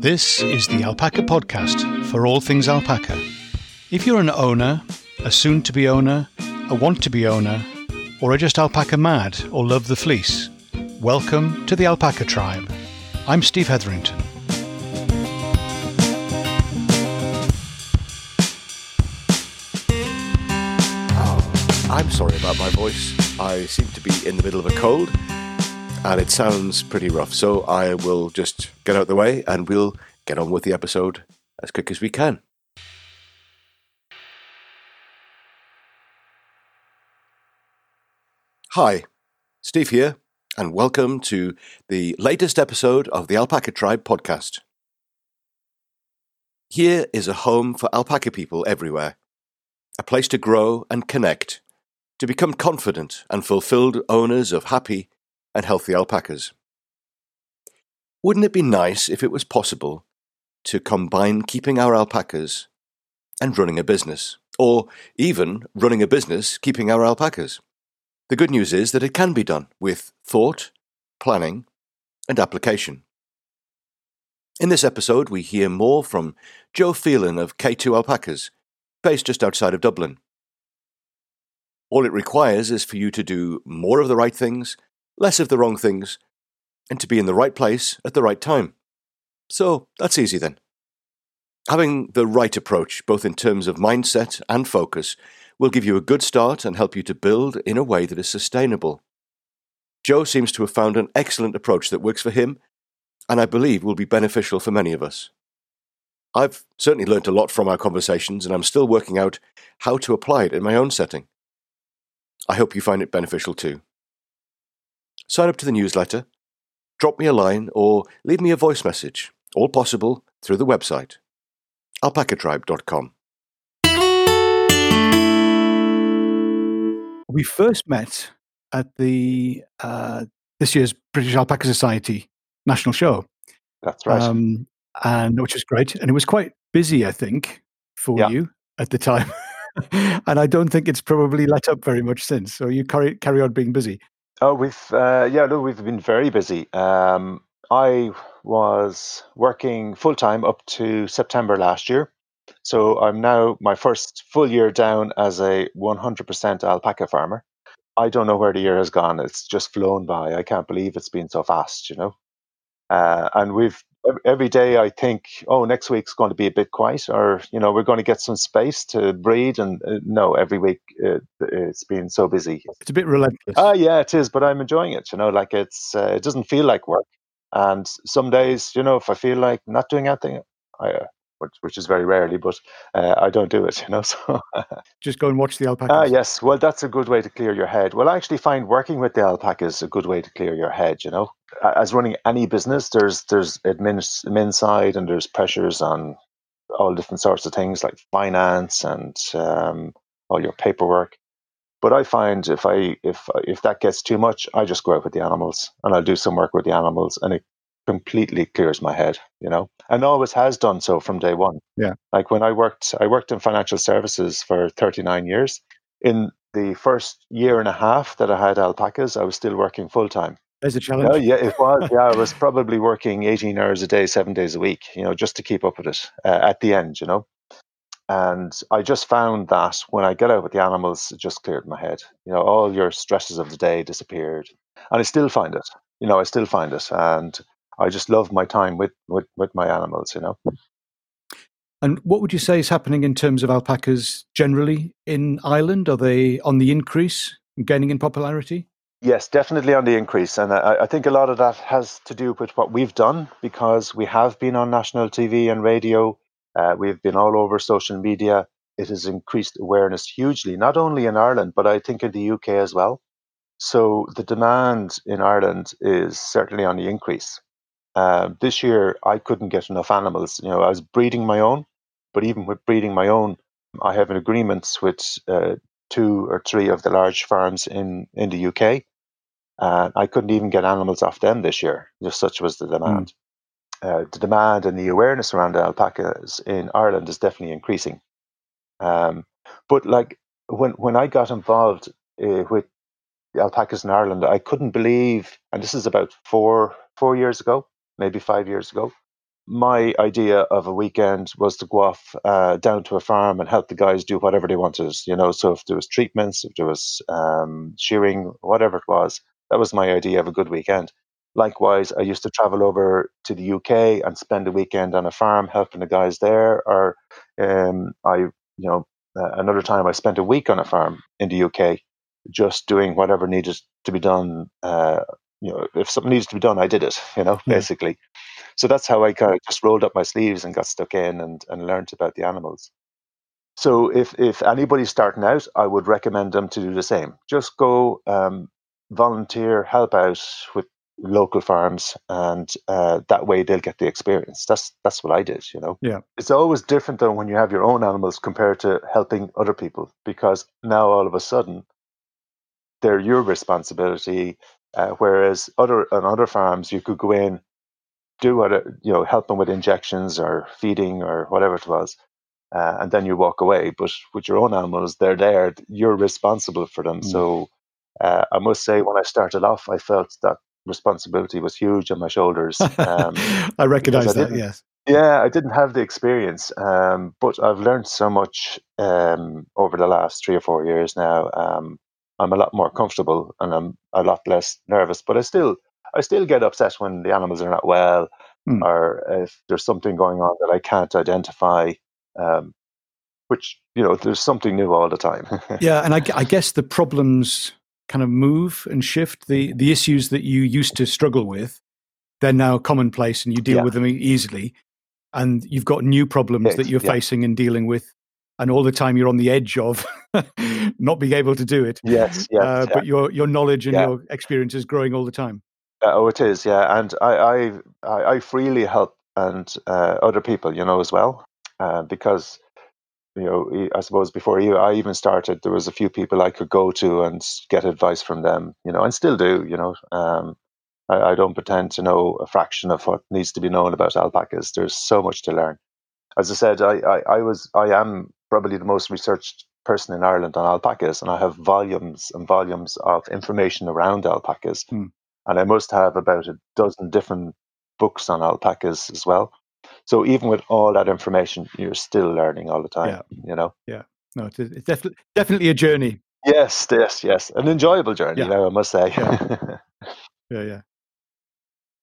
This is the Alpaca Podcast for all things alpaca. If you're an owner, a soon to be owner, a want to be owner, or are just alpaca mad or love the fleece, welcome to the Alpaca Tribe. I'm Steve Hetherington. I'm sorry about my voice. I seem to be in the middle of a cold and it sounds pretty rough. So I will just get out of the way and we'll get on with the episode as quick as we can. Hi, Steve here, and welcome to the latest episode of the Alpaca Tribe podcast. Here is a home for alpaca people everywhere, a place to grow and connect, to become confident and fulfilled owners of happy and healthy alpacas. Wouldn't it be nice if it was possible to combine keeping our alpacas and running a business, or even running a business keeping our alpacas? The good news is that it can be done with thought, planning, and application. In this episode, we hear more from Joe Phelan of K2 Alpacas, based just outside of Dublin. All it requires is for you to do more of the right things, less of the wrong things, and to be in the right place at the right time. So that's easy then. Having the right approach, both in terms of mindset and focus, will give you a good start and help you to build in a way that is sustainable. Joe seems to have found an excellent approach that works for him, and I believe will be beneficial for many of us. I've certainly learnt a lot from our conversations, and I'm still working out how to apply it in my own setting. I hope you find it beneficial too. Sign up to the newsletter, drop me a line, or leave me a voice message, all possible through the website alpacatribe.com. We first met at the uh, this year's British Alpaca Society national show. That's right. Um, and which was great. And it was quite busy, I think, for yeah. you at the time. and I don't think it's probably let up very much since. So you carry carry on being busy. Oh, we've uh, yeah, no, we've been very busy. Um, I was working full time up to September last year, so I'm now my first full year down as a 100% alpaca farmer. I don't know where the year has gone. It's just flown by. I can't believe it's been so fast, you know. Uh, and we've every day I think, oh, next week's going to be a bit quiet, or you know, we're going to get some space to breed. And uh, no, every week uh, it's been so busy. It's a bit relentless. Ah, yeah, it is, but I'm enjoying it. You know, like it's uh, it doesn't feel like work. And some days, you know, if I feel like not doing anything, I uh, which, which is very rarely, but uh, I don't do it, you know. So just go and watch the alpacas. Ah, yes. Well, that's a good way to clear your head. Well, I actually find working with the alpacas a good way to clear your head. You know, as running any business, there's there's admin, admin side and there's pressures on all different sorts of things like finance and um, all your paperwork. But I find if I if if that gets too much, I just go out with the animals and I'll do some work with the animals, and it completely clears my head, you know, and always has done so from day one. Yeah. Like when I worked, I worked in financial services for 39 years. In the first year and a half that I had alpacas, I was still working full time. There's a challenge. Oh, yeah, it was. Yeah, I was probably working 18 hours a day, seven days a week, you know, just to keep up with it uh, at the end, you know. And I just found that when I get out with the animals, it just cleared my head. You know, all your stresses of the day disappeared. And I still find it. You know, I still find it. And I just love my time with, with, with my animals, you know. And what would you say is happening in terms of alpacas generally in Ireland? Are they on the increase, gaining in popularity? Yes, definitely on the increase. And I, I, think a lot of that has to do with what we've done because we have been on national TV and radio. Uh, we've been all over social media. It has increased awareness hugely, not only in Ireland, but I think in the UK as well. So the demand in Ireland is certainly on the increase. Uh, this year, I couldn't get enough animals. You know, I was breeding my own, but even with breeding my own, I have an agreement with uh, two or three of the large farms in in the UK. Uh, I couldn't even get animals off them this year. Just such was the hmm. demand. Mm. the demand and the awareness around alpacas in Ireland is definitely increasing. Um, but like when when I got involved uh, with alpacas in Ireland, I couldn't believe, and this is about four four years ago maybe five years ago, my idea of a weekend was to go off uh, down to a farm and help the guys do whatever they wanted. You know, so if there was treatments, if there was um, shearing, whatever it was, that was my idea of a good weekend. Likewise, I used to travel over to the UK and spend a weekend on a farm helping the guys there. Or um, I, you know, uh, another time I spent a week on a farm in the UK, just doing whatever needed to be done. Uh, you know, if something needs to be done, I did it. You know, yeah. basically. So that's how I kind of just rolled up my sleeves and got stuck in and, and learned about the animals. So if if anybody's starting out, I would recommend them to do the same. Just go um, volunteer, help out with local farms, and uh, that way they'll get the experience. That's that's what I did. You know. Yeah. It's always different though when you have your own animals compared to helping other people because now all of a sudden they're your responsibility. Uh, whereas other on other farms you could go in, do what you know, help them with injections or feeding or whatever it was, uh, and then you walk away. But with your own animals, they're there. You're responsible for them. Mm. So uh, I must say, when I started off, I felt that responsibility was huge on my shoulders. Um, I recognize I that. Yes. Yeah, I didn't have the experience, um, but I've learned so much um, over the last three or four years now. Um, I'm a lot more comfortable and I'm a lot less nervous, but I still I still get upset when the animals are not well mm. or if there's something going on that I can't identify. Um, which you know, there's something new all the time. yeah, and I, I guess the problems kind of move and shift. The the issues that you used to struggle with, they're now commonplace, and you deal yeah. with them easily. And you've got new problems that you're yeah. facing and dealing with, and all the time you're on the edge of not being able to do it. Yes, yes uh, yeah. but your your knowledge and your experience is growing all the time. Uh, oh, it is, yeah, and I I I freely help and uh, other people, you know, as well, uh, because you know, I suppose before you, I even started, there was a few people I could go to and get advice from them, you know, and still do, you know. Um, I, I don't pretend to know a fraction of what needs to be known about alpacas. There's so much to learn. As I said, I, I, I was, I am probably the most researched person in Ireland on alpacas, and I have volumes and volumes of information around alpacas. Hmm and I must have about a dozen different books on alpacas as well. So even with all that information, you're still learning all the time. Yeah. You know. Yeah. No, it's, it's definitely definitely a journey. Yes, yes, yes, an enjoyable journey. Yeah. Now I must say. Yeah. yeah, yeah.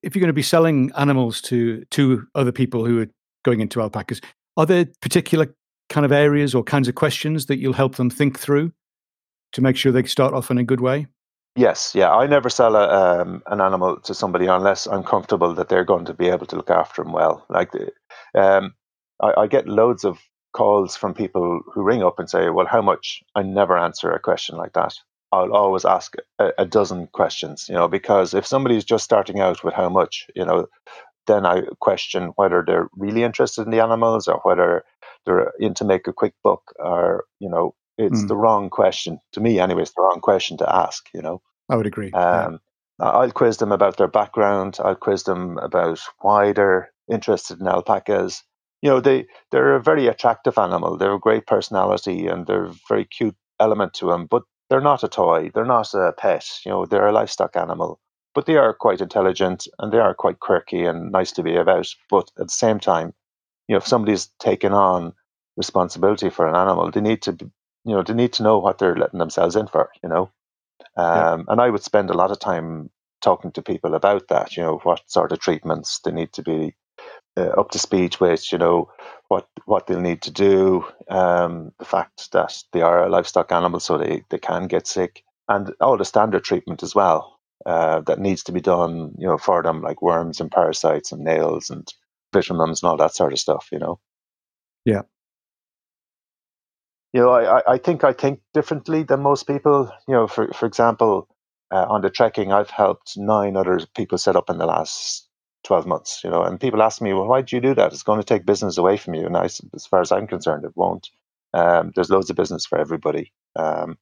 If you're going to be selling animals to to other people who are going into alpacas, are there particular kind of areas or kinds of questions that you'll help them think through to make sure they start off in a good way? Yes, yeah. I never sell a, um, an animal to somebody unless I'm comfortable that they're going to be able to look after them well. Like, um, I, I, get loads of calls from people who ring up and say, "Well, how much?" I never answer a question like that. I'll always ask a, a dozen questions, you know, because if somebody's just starting out with how much, you know, then I question whether they're really interested in the animals or whether they're in to make a quick buck or, you know, it's mm. the wrong question to me anyway it's the wrong question to ask you know i would agree um, yeah. i'll quiz them about their background i'll quiz them about why they're interested in alpacas you know they they're a very attractive animal they're a great personality and they're a very cute element to them but they're not a toy they're not a pet you know they're a livestock animal but they are quite intelligent and they are quite quirky and nice to be about but at the same time you know if somebody's taken on responsibility for an animal they need to you know, they need to know what they're letting themselves in for, you know. Um, yeah. And I would spend a lot of time talking to people about that, you know, what sort of treatments they need to be uh, up to speed with, you know, what what they'll need to do, um, the fact that they are a livestock animal, so they, they can get sick, and all the standard treatment as well uh, that needs to be done, you know, for them, like worms and parasites and nails and vitamins and all that sort of stuff, you know. Yeah you know, I, I think I think differently than most people. You know, for for example, uh, on the trekking, I've helped nine other people set up in the last twelve months. You know, and people ask me, well, why do you do that? It's going to take business away from you. And I, as far as I'm concerned, it won't. Um, there's loads of business for everybody, um,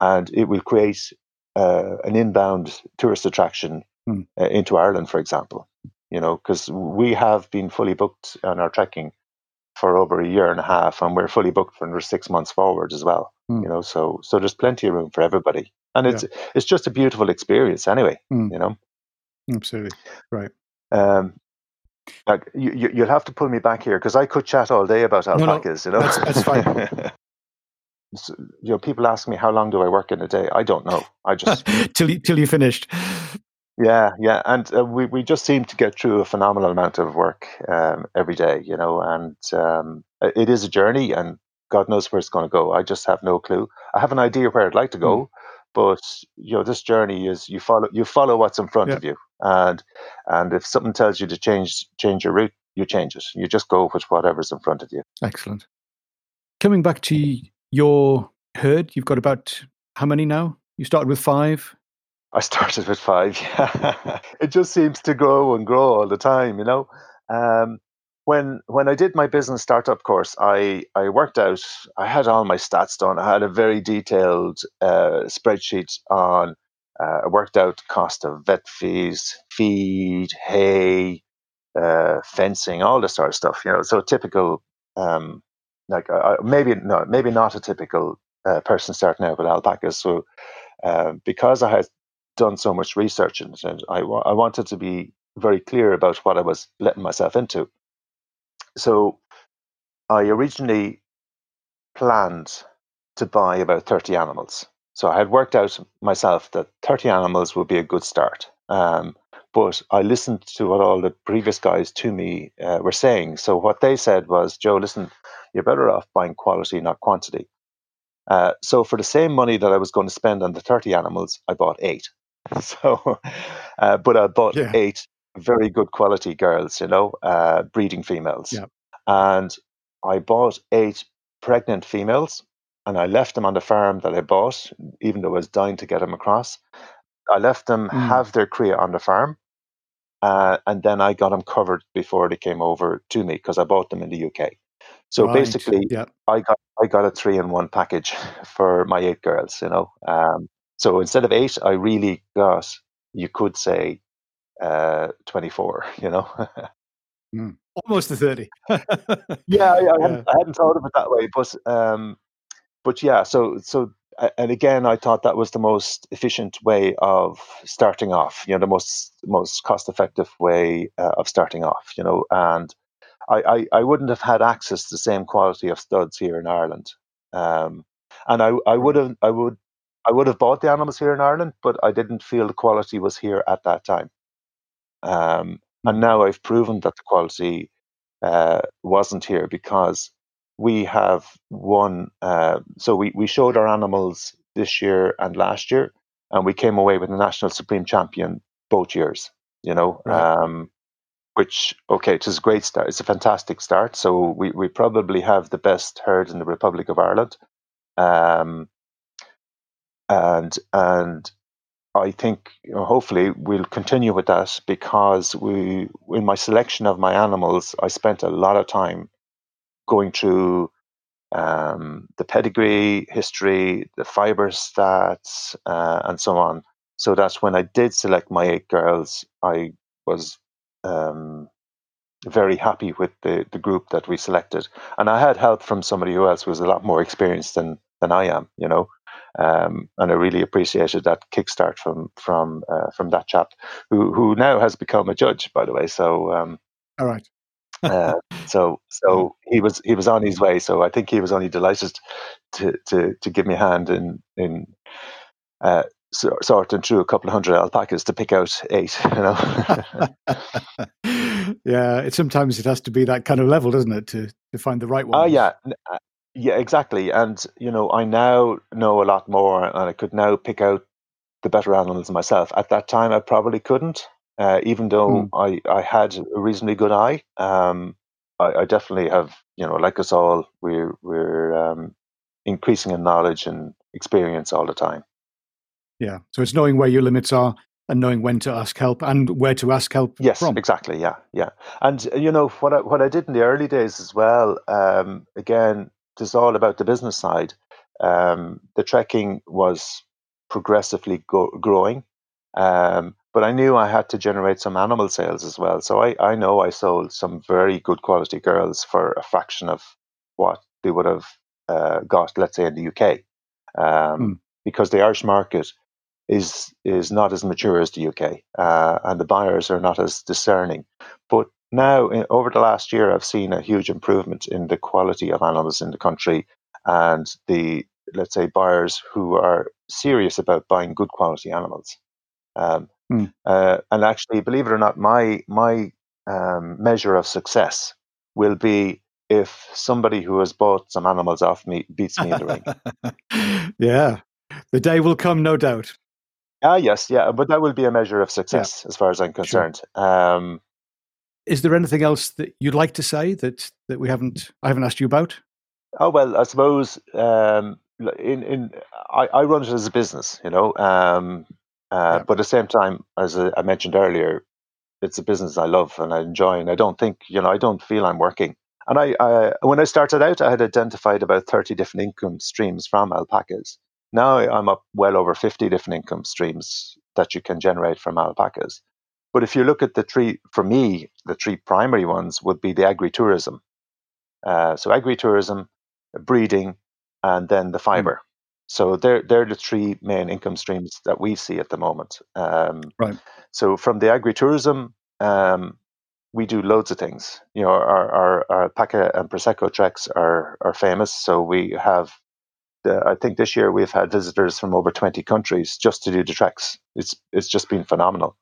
and it will create uh, an inbound tourist attraction hmm. uh, into Ireland, for example. You know, because we have been fully booked on our trekking for over a year and a half, and we're fully booked for six months forward as well. Mm. You know, so so there's plenty of room for everybody, and it's yeah. it's just a beautiful experience anyway. Mm. You know, absolutely right. Um, like you, you, you'll have to pull me back here because I could chat all day about alpacas. No, no, you know, that's, that's fine. so, you know, people ask me how long do I work in a day. I don't know. I just till you, till you finished. Yeah, yeah, and uh, we we just seem to get through a phenomenal amount of work um, every day, you know, and um, it is a journey, and God knows where it's going to go. I just have no clue. I have an idea where I'd like to go, mm. but you know, this journey is you follow you follow what's in front yeah. of you, and and if something tells you to change change your route, you change it. You just go with whatever's in front of you. Excellent. Coming back to your herd, you've got about how many now? You started with five. I started with five. it just seems to grow and grow all the time, you know. Um, when when I did my business startup course, I I worked out. I had all my stats done. I had a very detailed uh, spreadsheet on. Uh, I worked out cost of vet fees, feed, hay, uh, fencing, all this sort of stuff. You know, so typical. Um, like uh, maybe no, maybe not a typical uh, person starting out with alpacas. So uh, because I had done so much research and, and I, I wanted to be very clear about what I was letting myself into. So I originally planned to buy about 30 animals. So I had worked out myself that 30 animals would be a good start. Um, but I listened to what all the previous guys to me uh, were saying. So what they said was, Joe, listen, you're better off buying quality, not quantity. Uh, so for the same money that I was going to spend on the 30 animals, I bought eight. So, uh, but I bought yeah. eight very good quality girls, you know, uh, breeding females. Yeah. And I bought eight pregnant females and I left them on the farm that I bought, even though I was dying to get them across. I left them mm. have their cria on the farm. Uh, and then I got them covered before they came over to me because I bought them in the UK. So right. basically, yep. I got I got a three in one package for my eight girls. You know, um, so instead of eight, I really got, you could say, uh, 24, you know? mm. Almost to 30. yeah, I, I, hadn't, I, hadn't, thought of it that way. But, um, but yeah, so, so, and again, I thought that was the most efficient way of starting off, you know, the most, most cost effective way uh, of starting off, you know, and I, I, I wouldn't have had access to the same quality of studs here in Ireland. Um, and I, I would have, I would I would have bought the animals here in Ireland, but I didn't feel the quality was here at that time. Um, and hmm. now I've proven that the quality uh, wasn't here because we have won. Uh, so we, we showed our animals this year and last year, and we came away with the national supreme champion both years. You know, right. um, which okay, it is a great start. It's a fantastic start. So we we probably have the best herd in the Republic of Ireland. Um, and and I think you know, hopefully we'll continue with that because we in my selection of my animals, I spent a lot of time going through um, the pedigree, history, the fiber stats, uh, and so on. So that's when I did select my eight girls. I was um, very happy with the, the group that we selected, and I had help from somebody who else was a lot more experienced than than I am. You know, um, and I really appreciated that kickstart from from uh, from that chap who who now has become a judge, by the way. So, um, all right. uh, so so he was he was on his way. So I think he was only delighted to to to give me a hand in in uh, sorting through a couple of hundred alpacas to pick out eight. You know. yeah, it sometimes it has to be that kind of level, doesn't it, to to find the right one? Oh yeah, uh, yeah, exactly. And you know, I now know a lot more, and I could now pick out the better animals myself. At that time, I probably couldn't, uh, even though mm. I I had a reasonably good eye. Um, I, I, definitely have, you know, like us all, we're we're um, increasing in knowledge and experience all the time. Yeah. So it's knowing where your limits are and knowing when to ask help and where to ask help yes from. exactly yeah yeah and you know what I, what I did in the early days as well um, again is all about the business side. Um, the trekking was progressively go- growing, um, but I knew I had to generate some animal sales as well. So I, I know I sold some very good quality girls for a fraction of what they would have uh, got, let's say, in the UK, um, mm. because the Irish market is is not as mature as the UK, uh, and the buyers are not as discerning. But now, in, over the last year, I've seen a huge improvement in the quality of animals in the country and the, let's say, buyers who are serious about buying good quality animals. Um, mm. uh, and actually, believe it or not, my my um, measure of success will be if somebody who has bought some animals off me beats me in the ring. yeah, the day will come, no doubt. Ah, yes, yeah, but that will be a measure of success as far as I'm concerned. Sure. Um, Is there anything else that you'd like to say that that we haven't I haven't asked you about? Oh well, I suppose um, in in I, I, run it as a business, you know, um, uh, yeah. but at the same time, as I mentioned earlier, it's a business I love and I enjoy, and I don't think you know I don't feel I'm working. And I, I when I started out, I had identified about thirty different income streams from alpacas. Now I'm up well over fifty different income streams that you can generate from alpacas. But if you look at the three, for me, the three primary ones would be the agritourism. Uh, so agritourism, breeding, and then the hmm. fiber. Mm. So they're they're the three main income streams that we see at the moment. Um, right. So from the agritourism, um, we do loads of things. You know, our our, our alpaca and prosecco treks are are famous. So we have, the, I think this year we've had visitors from over twenty countries just to do the treks. It's it's just been phenomenal.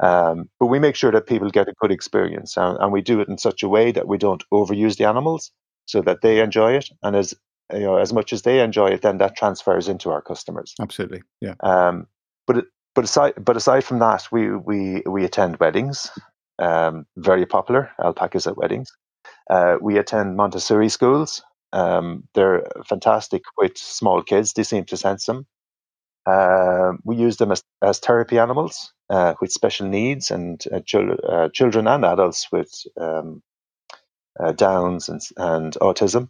Um, but we make sure that people get a good experience, and, and we do it in such a way that we don't overuse the animals, so that they enjoy it, and as you know, as much as they enjoy it, then that transfers into our customers. Absolutely, yeah. Um, but but aside but aside from that, we we we attend weddings, um, very popular alpacas at weddings. Uh, we attend Montessori schools. Um, they're fantastic with small kids. They seem to sense them. Uh, we use them as, as therapy animals uh, with special needs and uh, children, uh, children and adults with um, uh, Downs and, and autism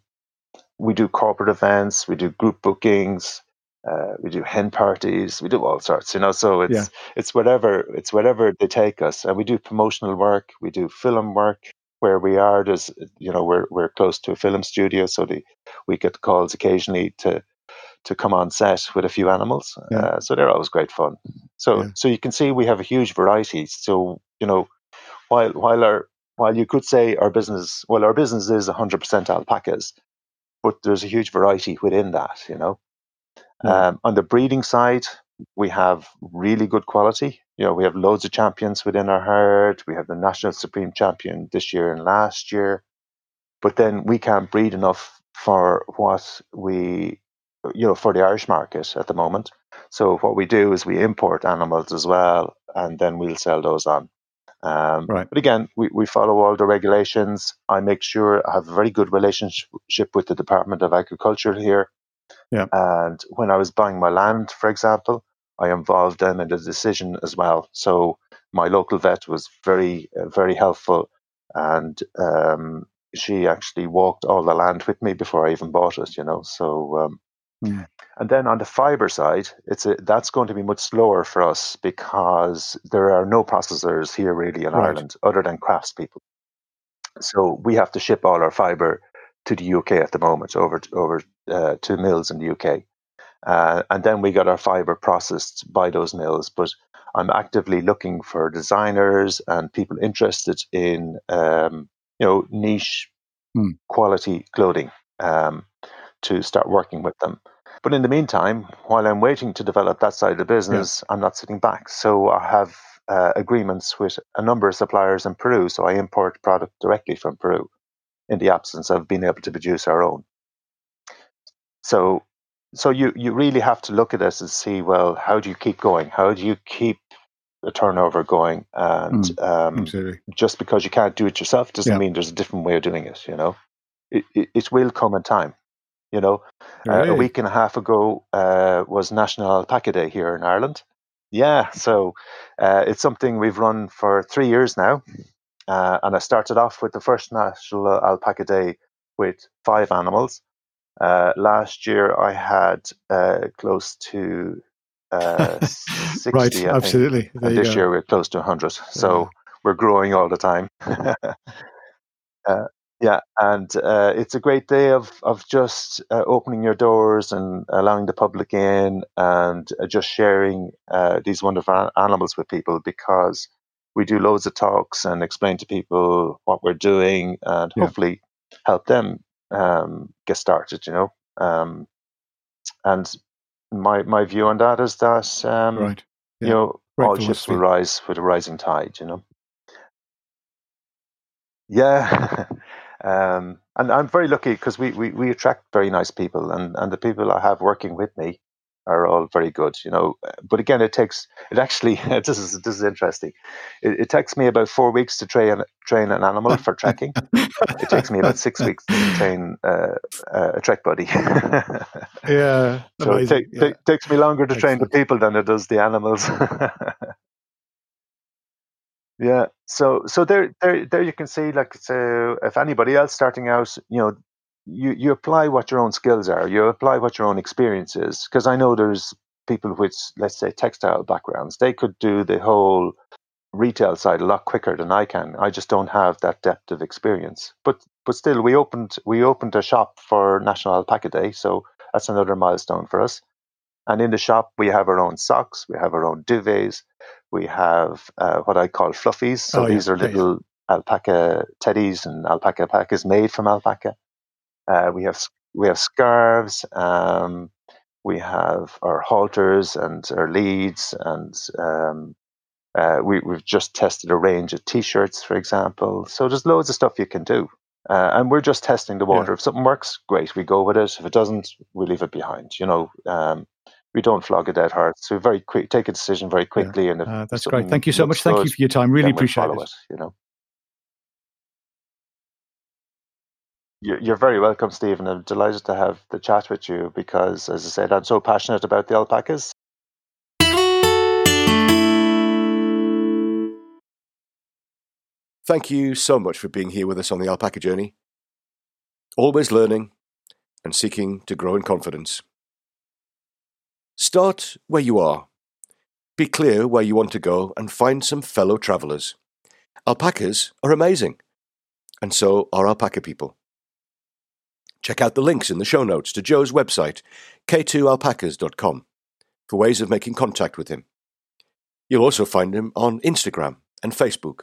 we do corporate events, we do group bookings, uh, we do hen parties, we do all sorts, you know. So it's yeah. it's whatever it's whatever they take us, and we do promotional work, we do film work. Where we are, there's you know we're we're close to a film studio, so the, we get calls occasionally to to come on set with a few animals. Yeah. Uh, so they're always great fun. So yeah. so you can see we have a huge variety. So you know while while our while you could say our business well our business is 100% alpacas but there's a huge variety within that, you know. Um, on the breeding side, we have really good quality. You know, we have loads of champions within our herd. We have the national supreme champion this year and last year, but then we can't breed enough for what we, you know, for the Irish market at the moment. So what we do is we import animals as well, and then we'll sell those on. Um, right. But again, we, we follow all the regulations. I make sure I have a very good relationship with the Department of Agriculture here. Yeah. And when I was buying my land, for example, I involved them in the decision as well. So my local vet was very, uh, very helpful. And um, she actually walked all the land with me before I even bought it, you know. So um, Mm. And then on the fiber side, it's a, that's going to be much slower for us because there are no processors here really in right. Ireland other than craftspeople. So we have to ship all our fiber to the UK at the moment, over over uh, to mills in the UK, uh, and then we get our fiber processed by those mills. But I'm actively looking for designers and people interested in um, you know niche mm. quality clothing um, to start working with them. But in the meantime, while I'm waiting to develop that side of the business, yeah. I'm not sitting back. So I have uh, agreements with a number of suppliers in Peru. So I import product directly from Peru in the absence of being able to produce our own. So, so you, you really have to look at this and see, well, how do you keep going? How do you keep the turnover going? And mm, um, just because you can't do it yourself doesn't yeah. mean there's a different way of doing it, you know? It, it, it will come in time. You know, uh, a week and a half ago uh, was National Alpaca Day here in Ireland. Yeah, so uh, it's something we've run for three years now. Uh, and I started off with the first National Alpaca Day with five animals. Uh, last year I had uh, close to 60. right, absolutely. and this go. year we're close to 100. So yeah. we're growing all the time. Yeah, and uh, it's a great day of of just uh, opening your doors and allowing the public in, and uh, just sharing uh, these wonderful animals with people because we do loads of talks and explain to people what we're doing and Yeah. hopefully help them um, get started. You know, um, and my my view on that is that um, Right. you know Great all ships will rise with a rising tide. You know. Yeah. um, and I'm very lucky because we, we, we attract very nice people, and, and the people I have working with me are all very good, you know. But again, it takes it actually this is this is interesting. It, it takes me about four weeks to train train an animal for trekking. It takes me about six weeks to train uh, uh, a trek buddy. yeah. so it take, take, takes me longer to train the people than it does the animals. yeah. So so there there there you can see like so if anybody else starting out, you know, you you apply what your own skills are. You apply what your own experience is. Because I know there's people with let's say textile backgrounds. They could do the whole retail side a lot quicker than I can. I just don't have that depth of experience. But but still, we opened we opened a shop for National Alpaca Day, so that's another milestone for us. And in the shop, we have our own socks, we have our own duvets, we have uh, what I call fluffies. So Oh, yeah. these are Yeah, yeah. little alpaca teddies and alpaca alpacas made from alpaca. Uh, we have we have scarves. Um, we have our halters and our leads, and um, uh, we, we've just tested a range of t-shirts, for example. So there's loads of stuff you can do, uh, and we're just testing the water. Yeah. If something works, great, we go with it. If it doesn't, we leave it behind. You know, um, we don't flog a dead horse. We very quick take a decision very quickly, and if Uh, that's great. Thank you so much. Thank you for your time. Really then we'll appreciate it. it. You know. You're you're very welcome, Stephen. I'm delighted to have the chat with you because, as I said, I'm so passionate about the alpacas. Thank you so much for being here with us on the alpaca journey. Always learning and seeking to grow in confidence. Start where you are. Be clear where you want to go and find some fellow travelers. Alpacas are amazing, and so are alpaca people. Check out the links in the show notes to Joe's website, k2alpacas.com, for ways of making contact with him. You'll also find him on Instagram and Facebook.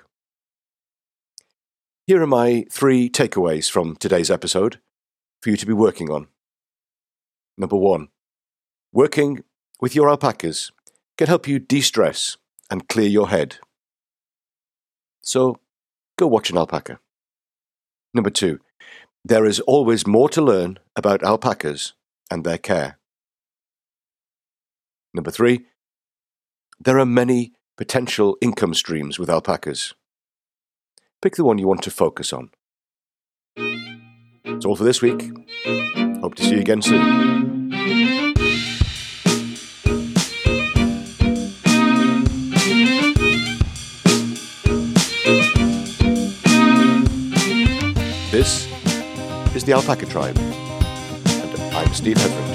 Here are my three takeaways from today's episode for you to be working on. Number one, working with your alpacas can help you de stress and clear your head. So go watch an alpaca. Number two, there is always more to learn about alpacas and their care. Number three, there are many potential income streams with alpacas. Pick the one you want to focus on. That's all for this week. Hope to see you again soon. Is the Alpaca Tribe, and I'm Steve Hetherington.